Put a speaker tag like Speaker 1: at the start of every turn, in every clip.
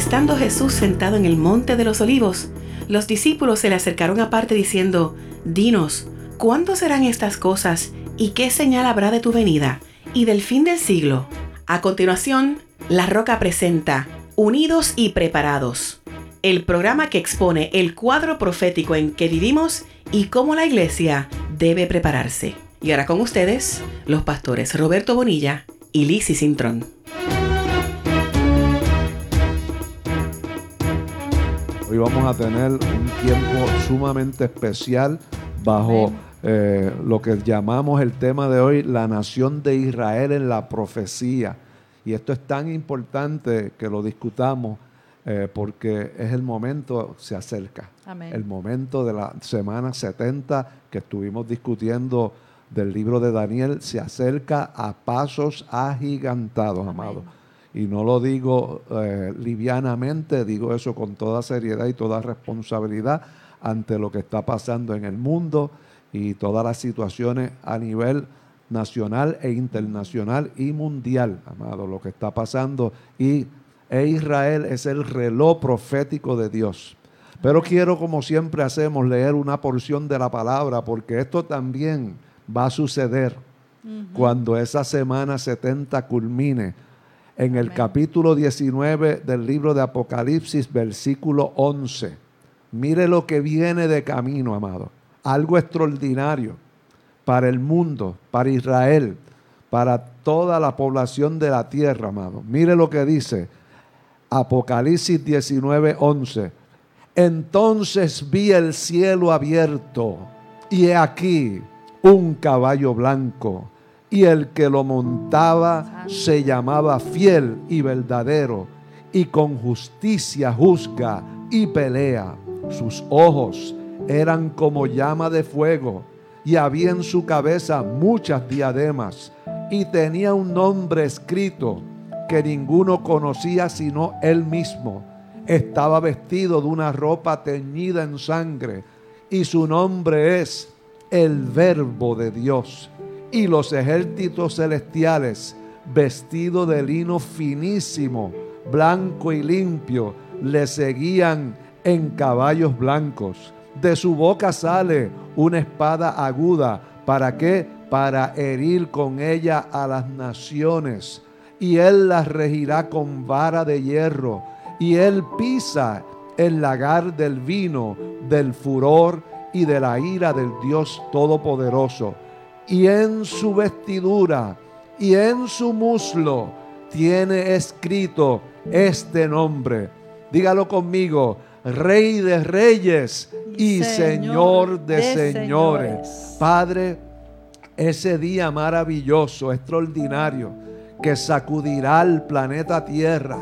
Speaker 1: Estando Jesús sentado en el monte de los olivos, los discípulos se le acercaron aparte diciendo, Dinos, ¿cuándo serán estas cosas y qué señal habrá de tu venida y del fin del siglo? A continuación, La Roca presenta Unidos y Preparados, el programa que expone el cuadro profético en que vivimos y cómo la iglesia debe prepararse. Y ahora con ustedes, los pastores Roberto Bonilla y Lizzie Cintrón.
Speaker 2: Hoy vamos a tener un tiempo sumamente especial bajo eh, lo que llamamos el tema de hoy, la nación de Israel en la profecía. Y esto es tan importante que lo discutamos eh, porque es el momento, se acerca, el momento de la semana 70 que estuvimos discutiendo del libro de Daniel, se acerca a pasos agigantados, amado y no lo digo eh, livianamente, digo eso con toda seriedad y toda responsabilidad ante lo que está pasando en el mundo y todas las situaciones a nivel nacional e internacional y mundial, amado, lo que está pasando. Y e Israel es el reloj profético de Dios. Pero quiero, como siempre hacemos, leer una porción de la palabra, porque esto también va a suceder cuando esa semana 70 culmine en el capítulo 19 del libro de Apocalipsis, versículo 11. Mire lo que viene de camino, amado. Algo extraordinario para el mundo, para Israel, para toda la población de la tierra, amado. Mire lo que dice Apocalipsis 19, 11. Entonces vi el cielo abierto y he aquí un caballo blanco y el que lo montaba se llamaba fiel y verdadero, y con justicia juzga y pelea. Sus ojos eran como llama de fuego, y había en su cabeza muchas diademas, y tenía un nombre escrito que ninguno conocía sino él mismo. Estaba vestido de una ropa teñida en sangre, y su nombre es el Verbo de Dios y los ejércitos celestiales, vestidos de lino finísimo, blanco y limpio, le seguían en caballos blancos. De su boca sale una espada aguda. ¿Para qué? Para herir con ella a las naciones. Y él las regirá con vara de hierro. Y él pisa el lagar del vino, del furor y de la ira del Dios Todopoderoso y en su vestidura y en su muslo tiene escrito este nombre. Dígalo conmigo, Rey de Reyes y Señor, de, señores. Padre, ese día maravilloso, extraordinario, que sacudirá el planeta Tierra,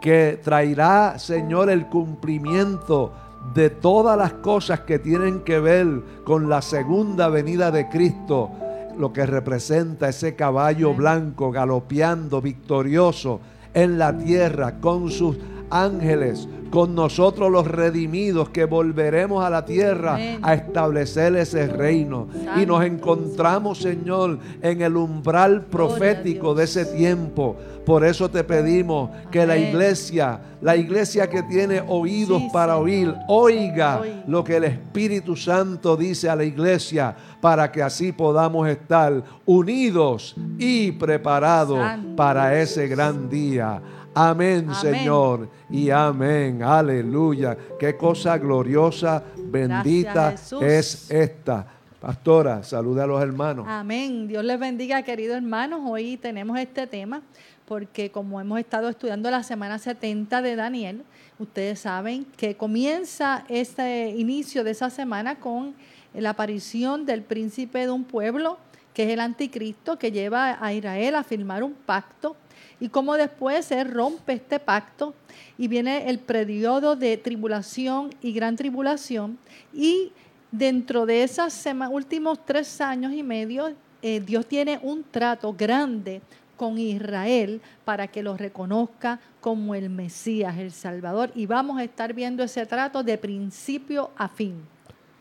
Speaker 2: que traerá, Señor, el cumplimiento de todas las cosas que tienen que ver con la segunda venida de Cristo, lo que representa ese caballo blanco galopeando victorioso en la tierra con sus ángeles, con nosotros los redimidos que volveremos a la tierra a establecer ese reino. Y nos encontramos, Señor, en el umbral profético de ese tiempo. Por eso te pedimos que la iglesia, la iglesia que tiene oídos para oír, oiga lo que el Espíritu Santo dice a la iglesia para que así podamos estar unidos y preparados para ese gran día. Amén, Señor. Y amén. Aleluya. Qué cosa gloriosa, bendita es esta. Pastora, salude a los hermanos.
Speaker 3: Amén. Dios les bendiga, queridos hermanos. Hoy tenemos este tema porque como hemos estado estudiando la semana 70 de Daniel, ustedes saben que comienza este inicio de esa semana con la aparición del príncipe de un pueblo, que es el anticristo, que lleva a Israel a firmar un pacto y cómo después se rompe este pacto y viene el periodo de tribulación y gran tribulación y dentro de esos últimos tres años y medio eh, Dios tiene un trato grande con Israel para que lo reconozca como el Mesías, el Salvador. Y vamos a estar viendo ese trato de principio a fin.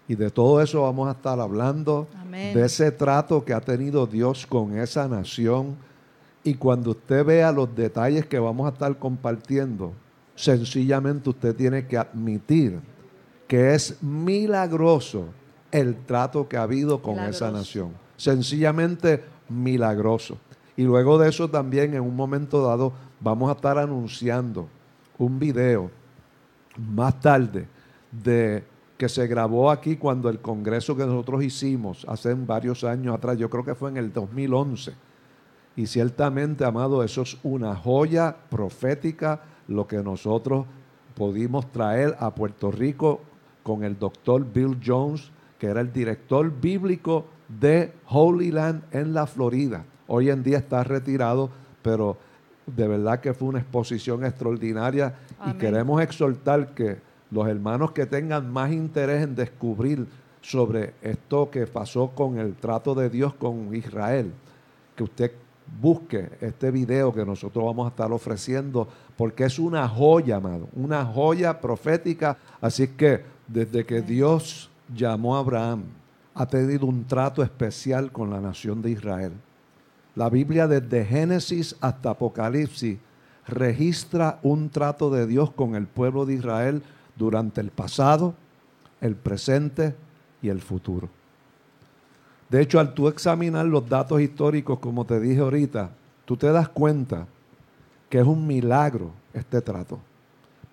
Speaker 2: Y de todo eso vamos a estar hablando, de ese trato que ha tenido Dios con esa nación y cuando usted vea los detalles que vamos a estar compartiendo, Sencillamente usted tiene que admitir que es milagroso el trato que ha habido con esa nación. Sencillamente milagroso. Y luego de eso también en un momento dado vamos a estar anunciando un video más tarde de que se grabó aquí cuando el congreso que nosotros hicimos hace varios años atrás, yo creo que fue en el 2011. Y ciertamente, amado, eso es una joya profética lo que nosotros pudimos traer a Puerto Rico con el doctor Bill Jones, que era el director bíblico de Holy Land en la Florida. Hoy en día está retirado, pero de verdad que fue una exposición extraordinaria y queremos exhortar que los hermanos que tengan más interés en descubrir sobre esto que pasó con el trato de Dios con Israel, que usted busque este video que nosotros vamos a estar ofreciendo, porque es una joya, amado, una joya profética. Así que desde que Dios llamó a Abraham, ha tenido un trato especial con la nación de Israel. La Biblia desde Génesis hasta Apocalipsis registra un trato de Dios con el pueblo de Israel durante el pasado, el presente y el futuro. De hecho, al tú examinar los datos históricos, como te dije ahorita, tú te das cuenta que es un milagro este trato,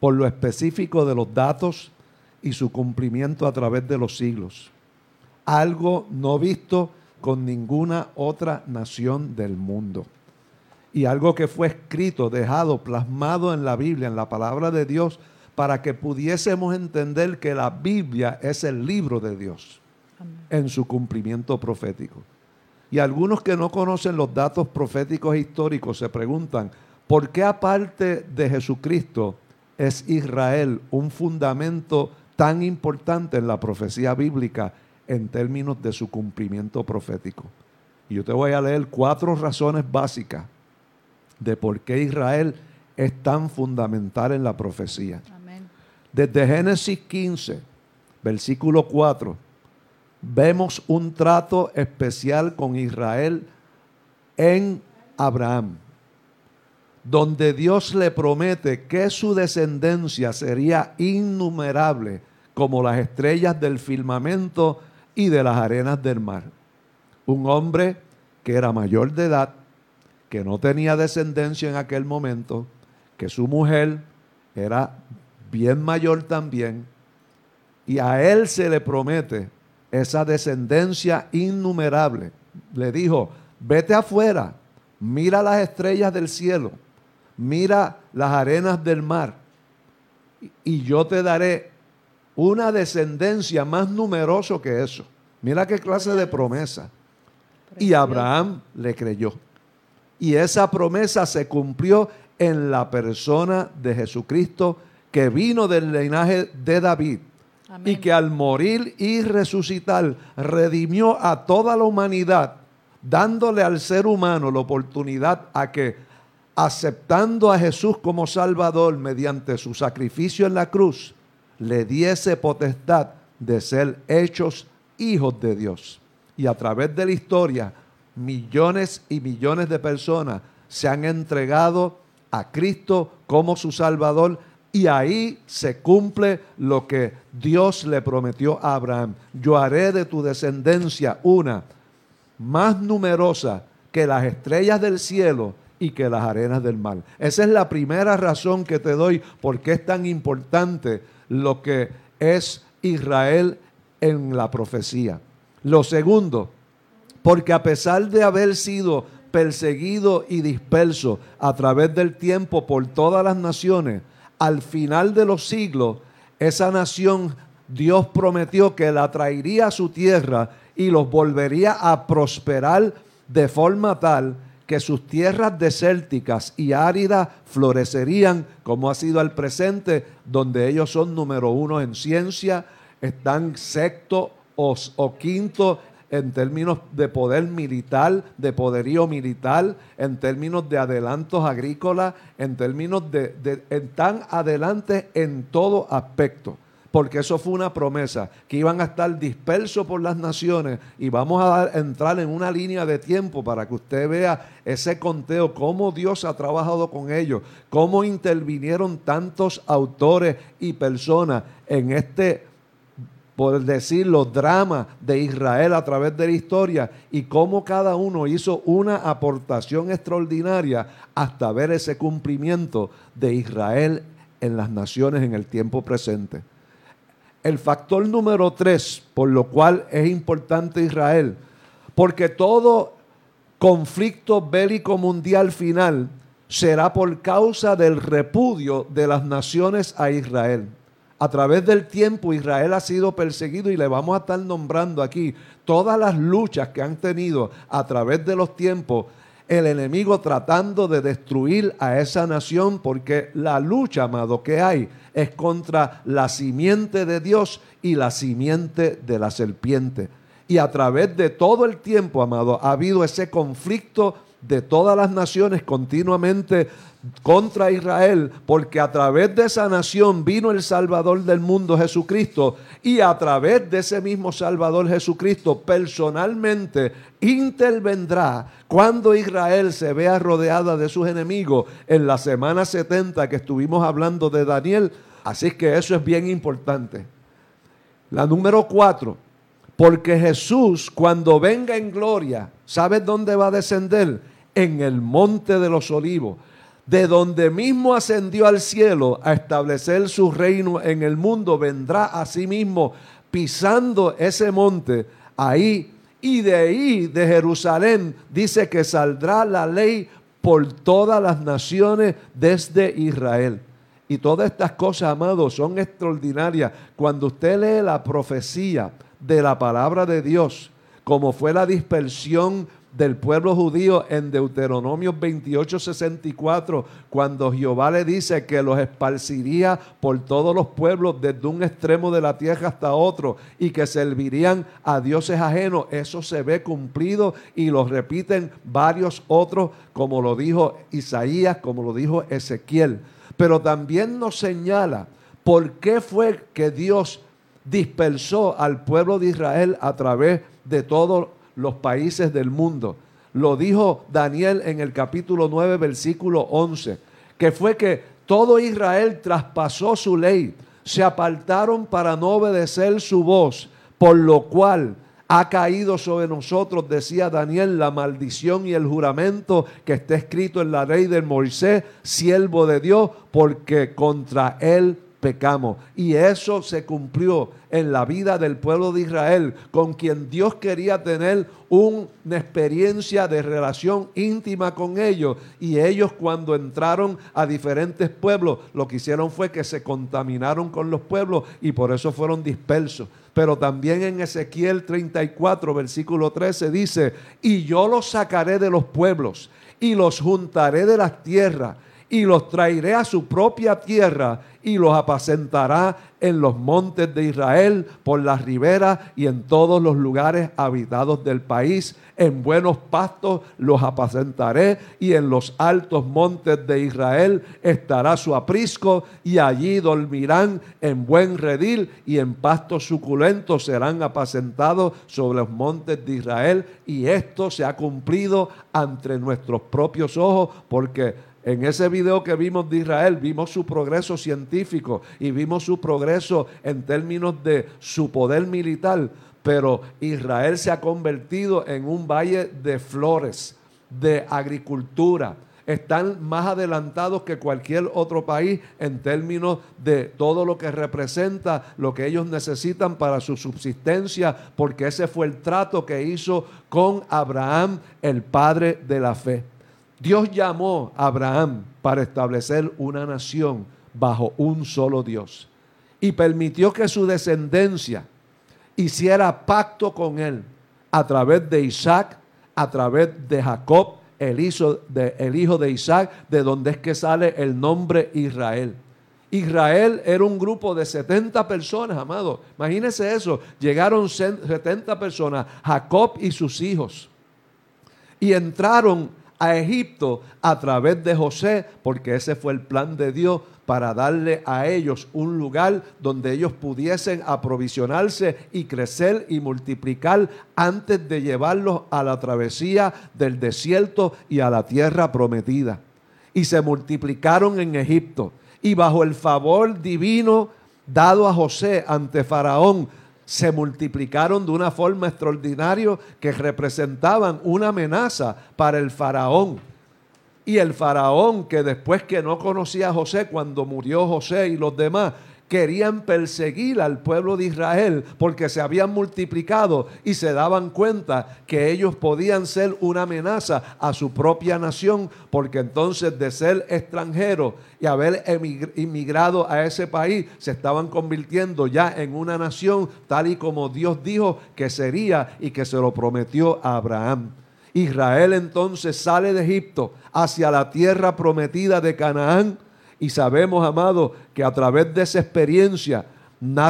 Speaker 2: por lo específico de los datos y su cumplimiento a través de los siglos. Algo no visto con ninguna otra nación del mundo. Y algo que fue escrito, dejado, plasmado en la Biblia, en la palabra de Dios, para que pudiésemos entender que la Biblia es el libro de Dios en su cumplimiento profético. Y algunos que no conocen los datos proféticos históricos se preguntan, ¿por qué aparte de Jesucristo es Israel un fundamento tan importante en la profecía bíblica en términos de su cumplimiento profético? Y yo te voy a leer cuatro razones básicas de por qué Israel es tan fundamental en la profecía. Desde Génesis 15, versículo 4, vemos un trato especial con Israel en Abraham, donde Dios le promete que su descendencia sería innumerable como las estrellas del firmamento y de las arenas del mar. Un hombre que era mayor de edad, que no tenía descendencia en aquel momento, que su mujer era bien mayor también, y a él se le promete esa descendencia innumerable. Le dijo, vete afuera, mira las estrellas del cielo, mira las arenas del mar, y yo te daré una descendencia más numerosa que eso. Mira qué clase de promesa. Y Abraham le creyó. Y esa promesa se cumplió en la persona de Jesucristo que vino del linaje de David y que al morir y resucitar redimió a toda la humanidad, dándole al ser humano la oportunidad a que, aceptando a Jesús como Salvador mediante su sacrificio en la cruz, le diese potestad de ser hechos hijos de Dios. Y a través de la historia, millones y millones de personas se han entregado a Cristo como su Salvador y ahí se cumple lo que Dios le prometió a Abraham. Yo haré de tu descendencia una más numerosa que las estrellas del cielo y que las arenas del mar. Esa es la primera razón que te doy por qué es tan importante lo que es Israel en la profecía. Lo segundo, porque a pesar de haber sido perseguido y disperso a través del tiempo por todas las naciones, al final de los siglos, esa nación Dios prometió que la traería a su tierra y los volvería a prosperar de forma tal que sus tierras desérticas y áridas florecerían como ha sido al presente, donde ellos son número uno en ciencia, están sexto o, o quinto en términos de poder militar, de poderío militar, en términos de adelantos agrícolas, en términos de, tan adelante en todo aspecto. porque eso fue una promesa, que iban a estar dispersos por las naciones y vamos a entrar en una línea de tiempo para que usted vea ese conteo, cómo Dios ha trabajado con ellos, cómo intervinieron tantos autores y personas en este por decirlo, drama de Israel a través de la historia y cómo cada uno hizo una aportación extraordinaria hasta ver ese cumplimiento de Israel en las naciones en el tiempo presente. El factor número tres, por lo cual es importante Israel, porque todo conflicto bélico mundial final será por causa del repudio de las naciones a Israel. A través del tiempo Israel ha sido perseguido y le vamos a estar nombrando aquí todas las luchas que han tenido a través de los tiempos el enemigo tratando de destruir a esa nación porque la lucha, amado, que hay es contra la simiente de Dios y la simiente de la serpiente. Y a través de todo el tiempo, amado, ha habido ese conflicto de todas las naciones continuamente contra Israel, porque a través de esa nación vino el Salvador del mundo, Jesucristo, y a través de ese mismo Salvador Jesucristo personalmente intervendrá cuando Israel se vea rodeada de sus enemigos en la semana 70 que estuvimos hablando de Daniel. Así que eso es bien importante. La número cuatro, porque Jesús cuando venga en gloria, ¿sabes dónde va a descender? En el monte de los olivos de donde mismo ascendió al cielo a establecer su reino en el mundo, vendrá a sí mismo pisando ese monte ahí. Y de ahí, de Jerusalén, dice que saldrá la ley por todas las naciones desde Israel. Y todas estas cosas, amados, son extraordinarias. Cuando usted lee la profecía de la palabra de Dios, como fue la dispersión del pueblo judío en Deuteronomio 28, 64, cuando Jehová le dice que los esparciría por todos los pueblos desde un extremo de la tierra hasta otro y que servirían a dioses ajenos. Eso se ve cumplido y lo repiten varios otros, como lo dijo Isaías, como lo dijo Ezequiel. Pero también nos señala por qué fue que Dios dispersó al pueblo de Israel a través de todo los países del mundo. Lo dijo Daniel en el capítulo 9, versículo 11, que fue que todo Israel traspasó su ley, se apartaron para no obedecer su voz, por lo cual ha caído sobre nosotros, decía Daniel, la maldición y el juramento que está escrito en la ley de Moisés, siervo de Dios, porque contra él pecamos. Y eso se cumplió en la vida del pueblo de Israel, con quien Dios quería tener una experiencia de relación íntima con ellos. Y ellos cuando entraron a diferentes pueblos, lo que hicieron fue que se contaminaron con los pueblos y por eso fueron dispersos. Pero también en Ezequiel 34, versículo 13 dice, y yo los sacaré de los pueblos y los juntaré de las tierras y los traeré a su propia tierra y los apacentará en los montes de Israel, por las riberas y en todos los lugares habitados del país. En buenos pastos los apacentaré y en los altos montes de Israel estará su aprisco y allí dormirán en buen redil y en pastos suculentos serán apacentados sobre los montes de Israel. Y esto se ha cumplido ante nuestros propios ojos porque en ese video que vimos de Israel, vimos su progreso científico y vimos su progreso en términos de su poder militar, pero Israel se ha convertido en un valle de flores, de agricultura. Están más adelantados que cualquier otro país en términos de todo lo que representa lo que ellos necesitan para su subsistencia, porque ese fue el trato que hizo con Abraham, el padre de la fe. Dios llamó a Abraham para establecer una nación bajo un solo Dios y permitió que su descendencia hiciera pacto con él a través de Isaac, a través de Jacob, el hijo de, Isaac, de donde es que sale el nombre Israel. Israel era un grupo de 70 personas, amado. Imagínense eso. Llegaron 70 personas, Jacob y sus hijos. Y entraron a Egipto a través de José, porque ese fue el plan de Dios para darle a ellos un lugar donde ellos pudiesen aprovisionarse y crecer y multiplicar antes de llevarlos a la travesía del desierto y a la tierra prometida. Y se multiplicaron en Egipto. Y bajo el favor divino dado a José ante Faraón, se multiplicaron de una forma extraordinaria que representaban una amenaza para el faraón. Y el faraón que después que no conocía a José, cuando murió José y los demás, querían perseguir al pueblo de Israel porque se habían multiplicado y se daban cuenta que ellos podían ser una amenaza a su propia nación porque entonces de ser extranjeros y haber inmigrado a ese país se estaban convirtiendo ya en una nación tal y como Dios dijo que sería y que se lo prometió a Abraham. Israel entonces sale de Egipto hacia la tierra prometida de Canaán y sabemos, amado, que a través de esa experiencia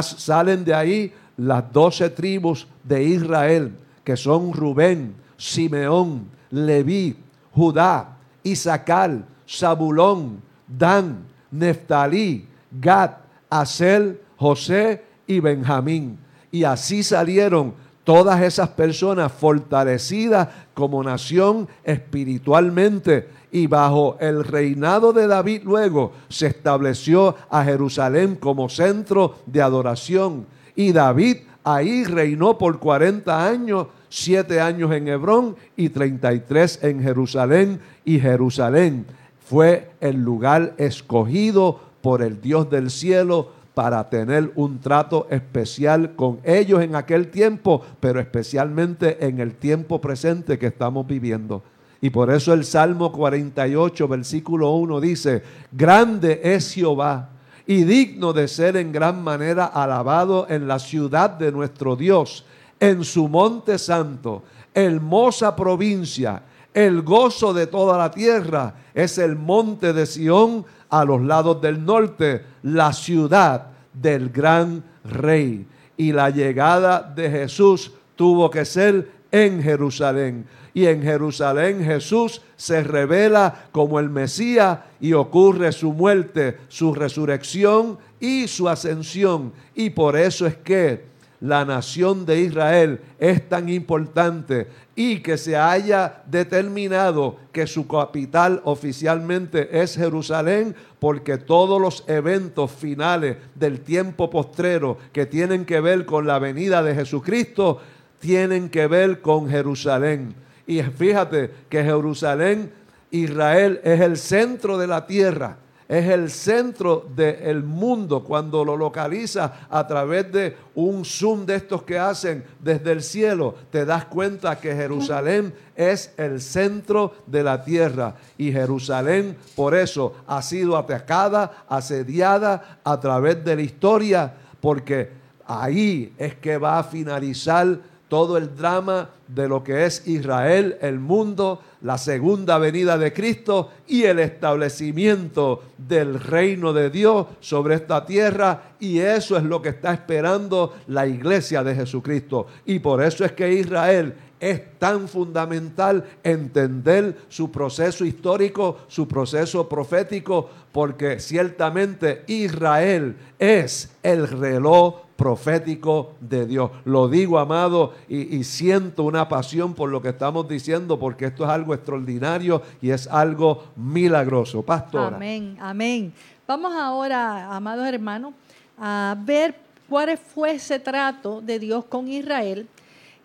Speaker 2: salen de ahí las doce tribus de Israel, que son Rubén, Simeón, Leví, Judá, Isaacar, Zabulón, Dan, Neftalí, Gad, Asel, José y Benjamín. Y así salieron todas esas personas fortalecidas como nación espiritualmente y bajo el reinado de David luego se estableció a Jerusalén como centro de adoración. Y David ahí reinó por 40 años, 7 años en Hebrón y 33 en Jerusalén. Y Jerusalén fue el lugar escogido por el Dios del cielo para tener un trato especial con ellos en aquel tiempo, pero especialmente en el tiempo presente que estamos viviendo. Y por eso el Salmo 48, versículo 1 dice, grande es Jehová y digno de ser en gran manera alabado en la ciudad de nuestro Dios, en su monte santo, hermosa provincia, el gozo de toda la tierra, es el monte de Sión a los lados del norte, la ciudad del gran rey. Y la llegada de Jesús tuvo que ser en Jerusalén y en Jerusalén Jesús se revela como el Mesías y ocurre su muerte, su resurrección y su ascensión. Y por eso es que la nación de Israel es tan importante y que se haya determinado que su capital oficialmente es Jerusalén, porque todos los eventos finales del tiempo postrero que tienen que ver con la venida de Jesucristo tienen que ver con Jerusalén. Y fíjate que Jerusalén, Israel, es el centro de la tierra, es el centro del mundo cuando lo localiza a través de un zoom de estos que hacen desde el cielo, te das cuenta que Jerusalén es el centro de la tierra. Y Jerusalén por eso ha sido atacada, asediada a través de la historia, porque ahí es que va a finalizar todo el drama de lo que es Israel, el mundo, la segunda venida de Cristo y el establecimiento del reino de Dios sobre esta tierra. Y eso es lo que está esperando la iglesia de Jesucristo. Y por eso es que Israel es tan fundamental entender su proceso histórico, su proceso profético, porque ciertamente Israel es el reloj profético de Dios. Lo digo, amado, y, siento una pasión por lo que estamos diciendo, porque esto es algo extraordinario y es algo milagroso. Pastor.
Speaker 3: Amén, amén. Vamos ahora, amados hermanos, a ver cuál fue ese trato de Dios con Israel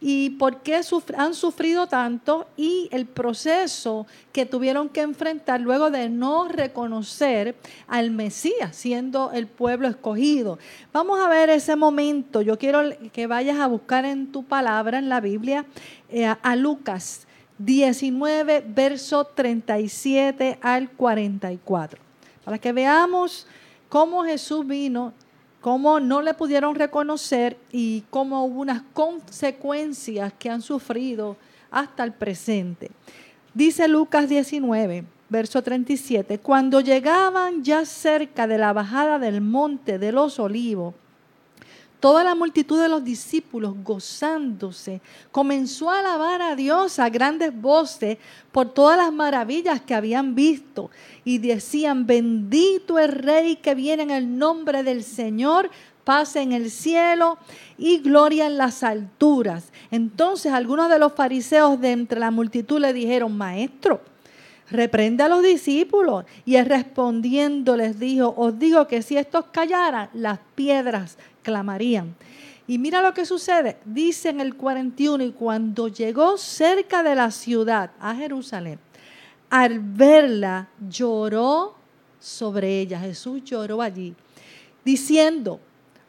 Speaker 3: y por qué han sufrido tanto y el proceso que tuvieron que enfrentar luego de no reconocer al Mesías siendo el pueblo escogido. Vamos a ver ese momento. Yo quiero que vayas a buscar en tu palabra, en la Biblia, eh, a Lucas 19, verso 37 al 44, para que veamos cómo Jesús vino cómo no le pudieron reconocer y cómo hubo unas consecuencias que han sufrido hasta el presente. Dice Lucas 19, verso 37, cuando llegaban ya cerca de la bajada del monte de los olivos, toda la multitud de los discípulos, gozándose, comenzó a alabar a Dios a grandes voces por todas las maravillas que habían visto. Y decían, bendito el Rey que viene en el nombre del Señor, paz en el cielo y gloria en las alturas. Entonces algunos de los fariseos de entre la multitud le dijeron, maestro, reprende a los discípulos. Y él respondiendo les dijo, os digo que si estos callaran, las piedras clamarían. Y mira lo que sucede, dice en el 41, y cuando llegó cerca de la ciudad, a Jerusalén, al verla, lloró sobre ella. Jesús lloró allí, diciendo,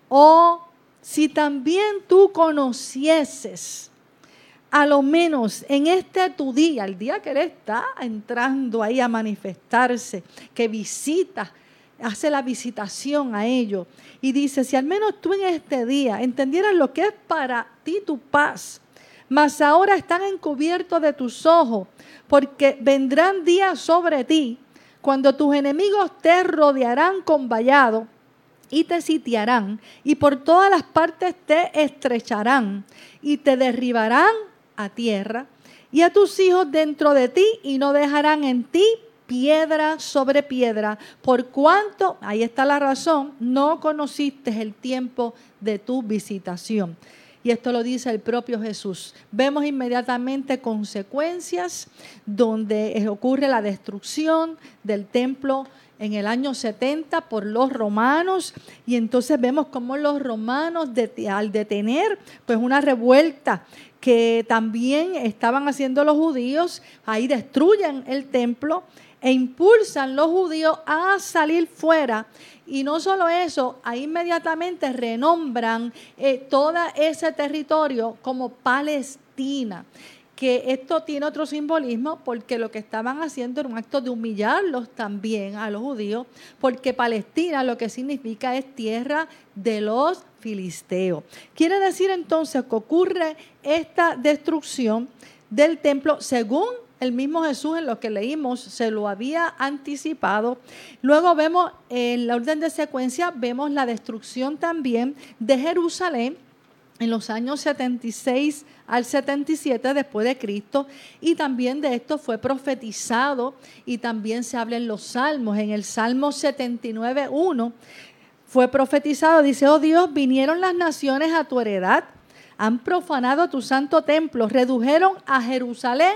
Speaker 3: oh, si también tú conocieses a lo menos en este tu día, el día que Él está entrando ahí a manifestarse, que visita, hace la visitación a ellos, y dice, si al menos tú en este día entendieras lo que es para ti tu paz, mas ahora están encubiertos de tus ojos, porque vendrán días sobre ti cuando tus enemigos te rodearán con vallado y te sitiarán y por todas las partes te estrecharán y te derribarán a tierra y a tus hijos dentro de ti y no dejarán en ti piedra sobre piedra, por cuanto, ahí está la razón, no conociste el tiempo de tu visitación. Y esto lo dice el propio Jesús. Vemos inmediatamente consecuencias donde ocurre la destrucción del templo en el año 70 por los romanos y entonces vemos cómo los romanos al detener pues una revuelta que también estaban haciendo los judíos, ahí destruyen el templo e impulsan los judíos a salir fuera. Y no solo eso, ahí inmediatamente renombran eh, todo ese territorio como Palestina que esto tiene otro simbolismo porque lo que estaban haciendo era un acto de humillarlos también a los judíos, porque Palestina lo que significa es tierra de los filisteos. Quiere decir entonces que ocurre esta destrucción del templo según el mismo Jesús en lo que leímos se lo había anticipado. Luego vemos en la orden de secuencia, vemos la destrucción también de Jerusalén en los años 76 al 77 después de Cristo. Y también de esto fue profetizado y también se habla en los salmos, en el Salmo 79, 1 fue profetizado, dice, oh Dios, vinieron las naciones a tu heredad, han profanado tu santo templo, redujeron a Jerusalén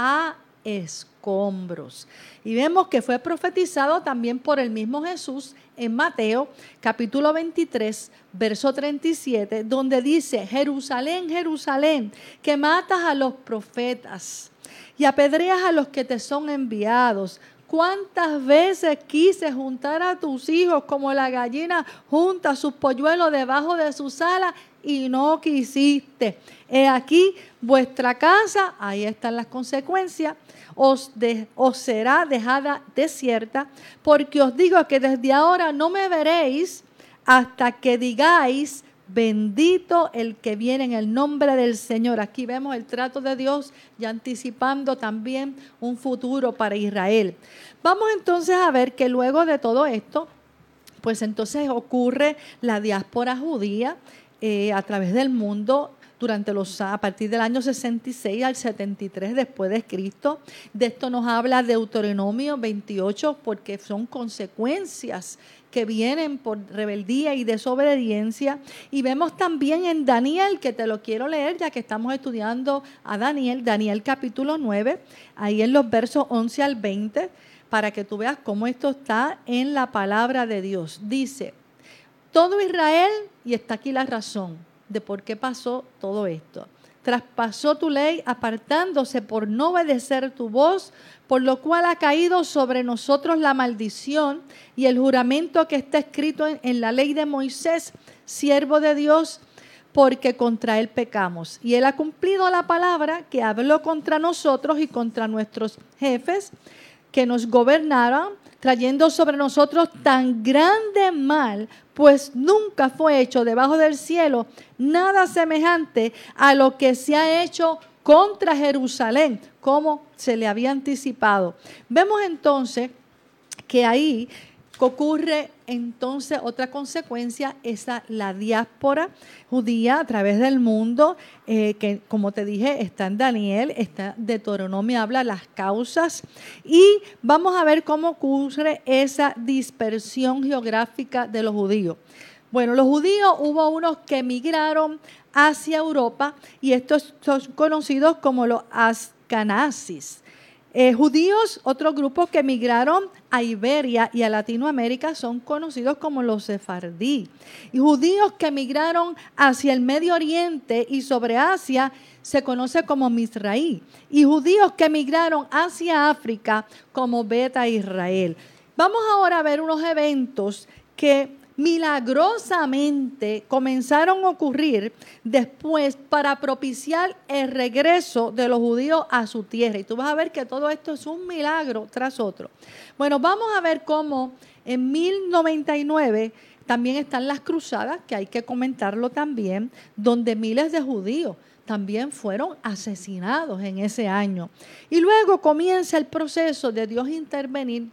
Speaker 3: a escombros. Y vemos que fue profetizado también por el mismo Jesús en Mateo capítulo 23, verso 37, donde dice, Jerusalén, Jerusalén, que matas a los profetas y apedreas a los que te son enviados. ¿Cuántas veces quise juntar a tus hijos como la gallina junta sus polluelos debajo de sus alas y no quisiste? He aquí vuestra casa, ahí están las consecuencias, os, os será dejada desierta, porque os digo que desde ahora no me veréis hasta que digáis, bendito el que viene en el nombre del Señor. Aquí vemos el trato de Dios y anticipando también un futuro para Israel. Vamos entonces a ver que luego de todo esto, pues entonces ocurre la diáspora judía eh, a través del mundo durante los a partir del año 66 al 73 después de Cristo. De esto nos habla Deuteronomio 28 porque son consecuencias que vienen por rebeldía y desobediencia. Y vemos también en Daniel, que te lo quiero leer ya que estamos estudiando a Daniel, Daniel capítulo 9, ahí en los versos 11 al 20, para que tú veas cómo esto está en la palabra de Dios. Dice, todo Israel, y está aquí la razón, de por qué pasó todo esto. Traspasó tu ley apartándose por no obedecer tu voz, por lo cual ha caído sobre nosotros la maldición y el juramento que está escrito en, la ley de Moisés, siervo de Dios, porque contra él pecamos. Y él ha cumplido la palabra que habló contra nosotros y contra nuestros jefes que nos gobernaron, trayendo sobre nosotros tan grande mal pues nunca fue hecho debajo del cielo nada semejante a lo que se ha hecho contra Jerusalén, como se le había anticipado. Vemos entonces que ahí ocurre entonces otra consecuencia es la diáspora judía a través del mundo, eh, que como te dije está en Daniel, está Deuteronomio, habla las causas y vamos a ver cómo ocurre esa dispersión geográfica de los judíos. Bueno, los judíos hubo unos que emigraron hacia Europa y estos son conocidos como los ascanazis. Eh, judíos, otro grupo que emigraron a Iberia y a Latinoamérica son conocidos como los sefardí. Y judíos que emigraron hacia el Medio Oriente y sobre Asia se conoce como Misraí. Y judíos que emigraron hacia África como Beta Israel. Vamos ahora a ver unos eventos que milagrosamente comenzaron a ocurrir después para propiciar el regreso de los judíos a su tierra. Y tú vas a ver que todo esto es un milagro tras otro. Bueno, vamos a ver cómo en 1099 también están las cruzadas, que hay que comentarlo también, donde miles de judíos también fueron asesinados en ese año. Y luego comienza el proceso de Dios intervenir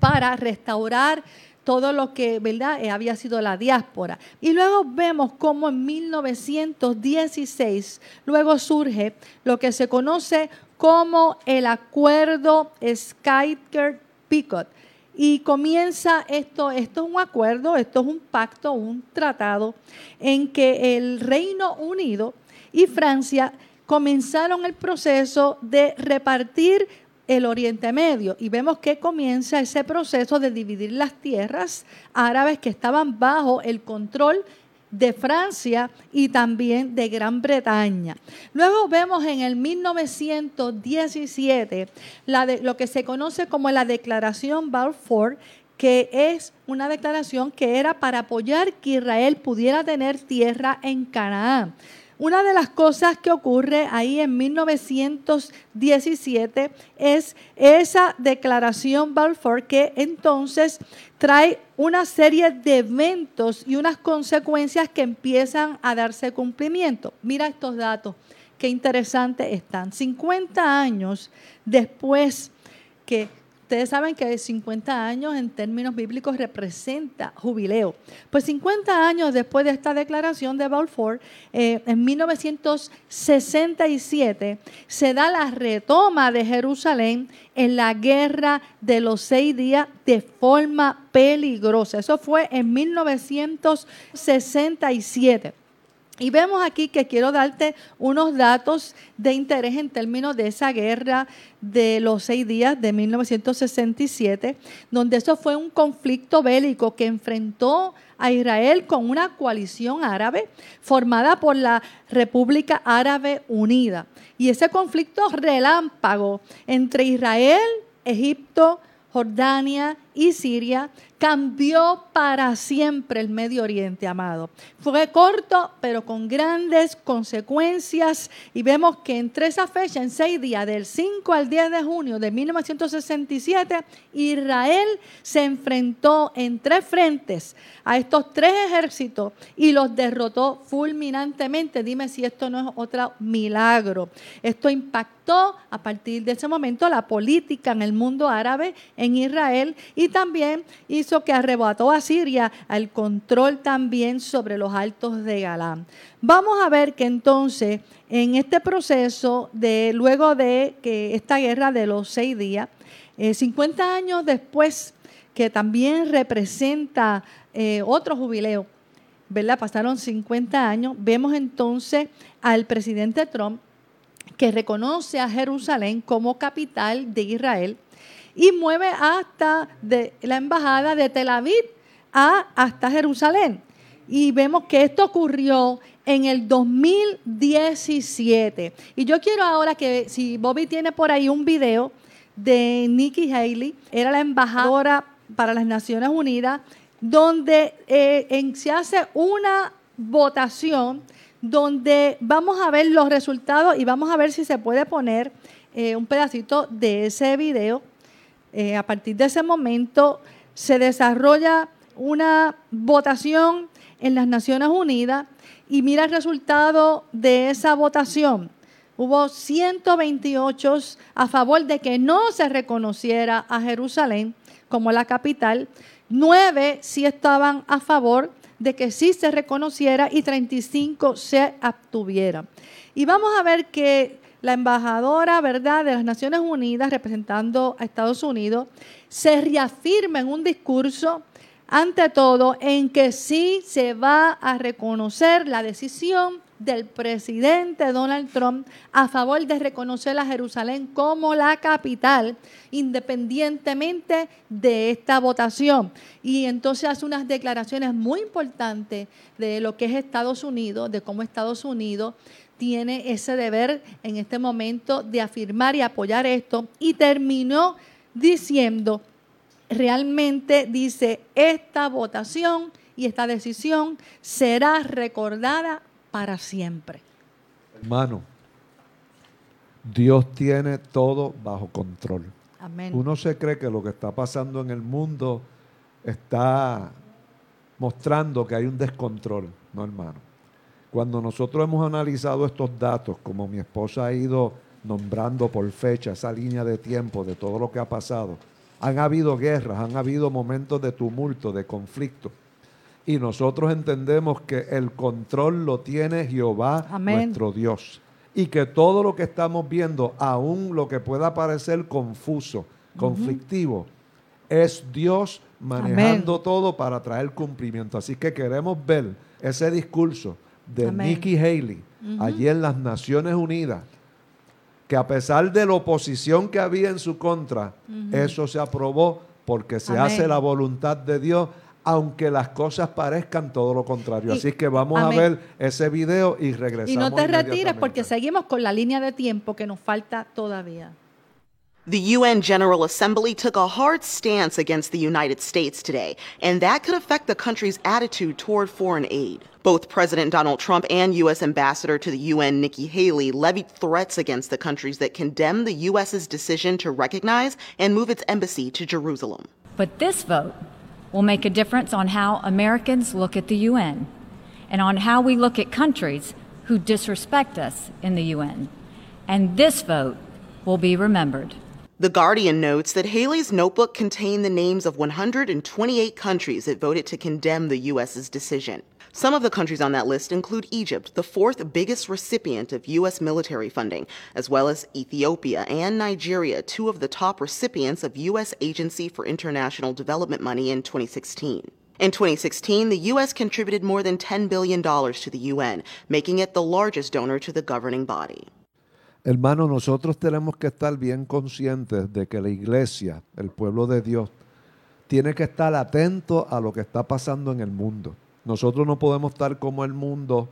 Speaker 3: para restaurar todo lo que ¿verdad? Eh, había sido la diáspora. Y luego vemos cómo en 1916 luego surge lo que se conoce como el acuerdo Skyker-Picot. Y comienza esto, esto es un acuerdo, esto es un pacto, un tratado en que el Reino Unido y Francia comenzaron el proceso de repartir el Oriente Medio y vemos que comienza ese proceso de dividir las tierras árabes que estaban bajo el control de Francia y también de Gran Bretaña. Luego vemos en el 1917 la de, lo que se conoce como la Declaración Balfour, que es una declaración que era para apoyar que Israel pudiera tener tierra en Canaán. Una de las cosas que ocurre ahí en 1917 es esa declaración Balfour que entonces trae una serie de eventos y unas consecuencias que empiezan a darse cumplimiento. Mira estos datos, qué interesantes están. 50 años después que Ustedes saben que 50 años en términos bíblicos representa jubileo. Pues 50 años después de esta declaración de Balfour, eh, en 1967 se da la retoma de Jerusalén en la guerra de los seis días de forma peligrosa. Eso fue en 1967. Y vemos aquí que quiero darte unos datos de interés en términos de esa guerra de los seis días de 1967, donde eso fue un conflicto bélico que enfrentó a Israel con una coalición árabe formada por la República Árabe Unida. Y ese conflicto relámpago entre Israel, Egipto, Jordania y Siria cambió para siempre el Medio Oriente, amado. Fue corto, pero con grandes consecuencias. Y vemos que entre esa fecha, en seis días, del 5 al 10 de junio de 1967, Israel se enfrentó en tres frentes a estos tres ejércitos y los derrotó fulminantemente. Dime si esto no es otro milagro. Esto impactó a partir de ese momento la política en el mundo árabe, en Israel, también hizo que arrebató a Siria al control también sobre los altos de Galán. Vamos a ver que entonces en este proceso de luego de que esta guerra de los seis días, 50 eh, años después, que también representa eh, otro jubileo, ¿verdad? Pasaron 50 años, vemos entonces al presidente Trump que reconoce a Jerusalén como capital de Israel y mueve hasta de la embajada de Tel Aviv a, hasta Jerusalén. Y vemos que esto ocurrió en el 2017. Y yo quiero ahora que si Bobby tiene por ahí un video de Nikki Haley, era la embajadora para las Naciones Unidas, donde eh, se hace una votación donde vamos a ver los resultados y vamos a ver si se puede poner eh, un pedacito de ese video eh, a partir de ese momento se desarrolla una votación en las Naciones Unidas y mira el resultado de esa votación. Hubo 128 a favor de que no se reconociera a Jerusalén como la capital Nueve sí estaban a favor de que sí se reconociera y 35 se abstuvieran. Y vamos a ver que la embajadora, ¿verdad?, de las Naciones Unidas representando a Estados Unidos se reafirma en un discurso ante todo en que sí se va a reconocer la decisión del presidente Donald Trump a favor de reconocer a Jerusalén como la capital, independientemente de esta votación. Y entonces hace unas declaraciones muy importantes de lo que es Estados Unidos, de cómo Estados Unidos tiene ese deber en este momento de afirmar y apoyar esto. Y terminó diciendo, realmente dice, esta votación y esta decisión será recordada para siempre.
Speaker 2: Hermano, Dios tiene todo bajo control.
Speaker 3: Amén.
Speaker 2: Uno se cree que lo que está pasando en el mundo está mostrando que hay un descontrol, no hermano. Cuando nosotros hemos analizado estos datos, como mi esposa ha ido nombrando por fecha esa línea de tiempo de todo lo que ha pasado, han habido guerras, han habido momentos de tumulto, de conflicto y nosotros entendemos que el control lo tiene Jehová nuestro Dios. Y que todo lo que estamos viendo, aún lo que pueda parecer confuso, conflictivo, es Dios manejando todo para traer cumplimiento. Así que queremos ver ese discurso de Nikki Haley allí en las Naciones Unidas, que a pesar de la oposición que había en su contra, eso se aprobó porque se hace la voluntad de Dios aunque las cosas parezcan todo lo contrario. Así que vamos a ver ese video y regresamos.
Speaker 3: Y no te retires porque seguimos con la línea de tiempo que nos falta todavía.
Speaker 4: The UN General Assembly took a hard stance against the United States today, and that could affect the country's attitude toward foreign aid. Both President Donald Trump and U.S. Ambassador to the UN Nikki Haley levied threats against the countries that condemn the U.S.'s decision to recognize and move its embassy to Jerusalem.
Speaker 5: But this vote will make a difference on how Americans look at the UN and on how we look at countries who disrespect us in the UN. And this vote will be remembered.
Speaker 4: The Guardian notes that Haley's notebook contained the names of 128 countries that voted to condemn the U.S.'s decision. Some of the countries on that list include Egypt, the fourth biggest recipient of U.S. military funding, as well as Ethiopia and Nigeria, two of the top recipients of U.S. Agency for International Development money in 2016. In 2016, the U.S. contributed more than $10 billion to the UN, making it the largest donor to the governing body.
Speaker 2: Hermano, nosotros tenemos que estar bien conscientes de que la iglesia, el pueblo de Dios, tiene que estar atento a lo que está pasando en el mundo. Nosotros no podemos estar como el mundo,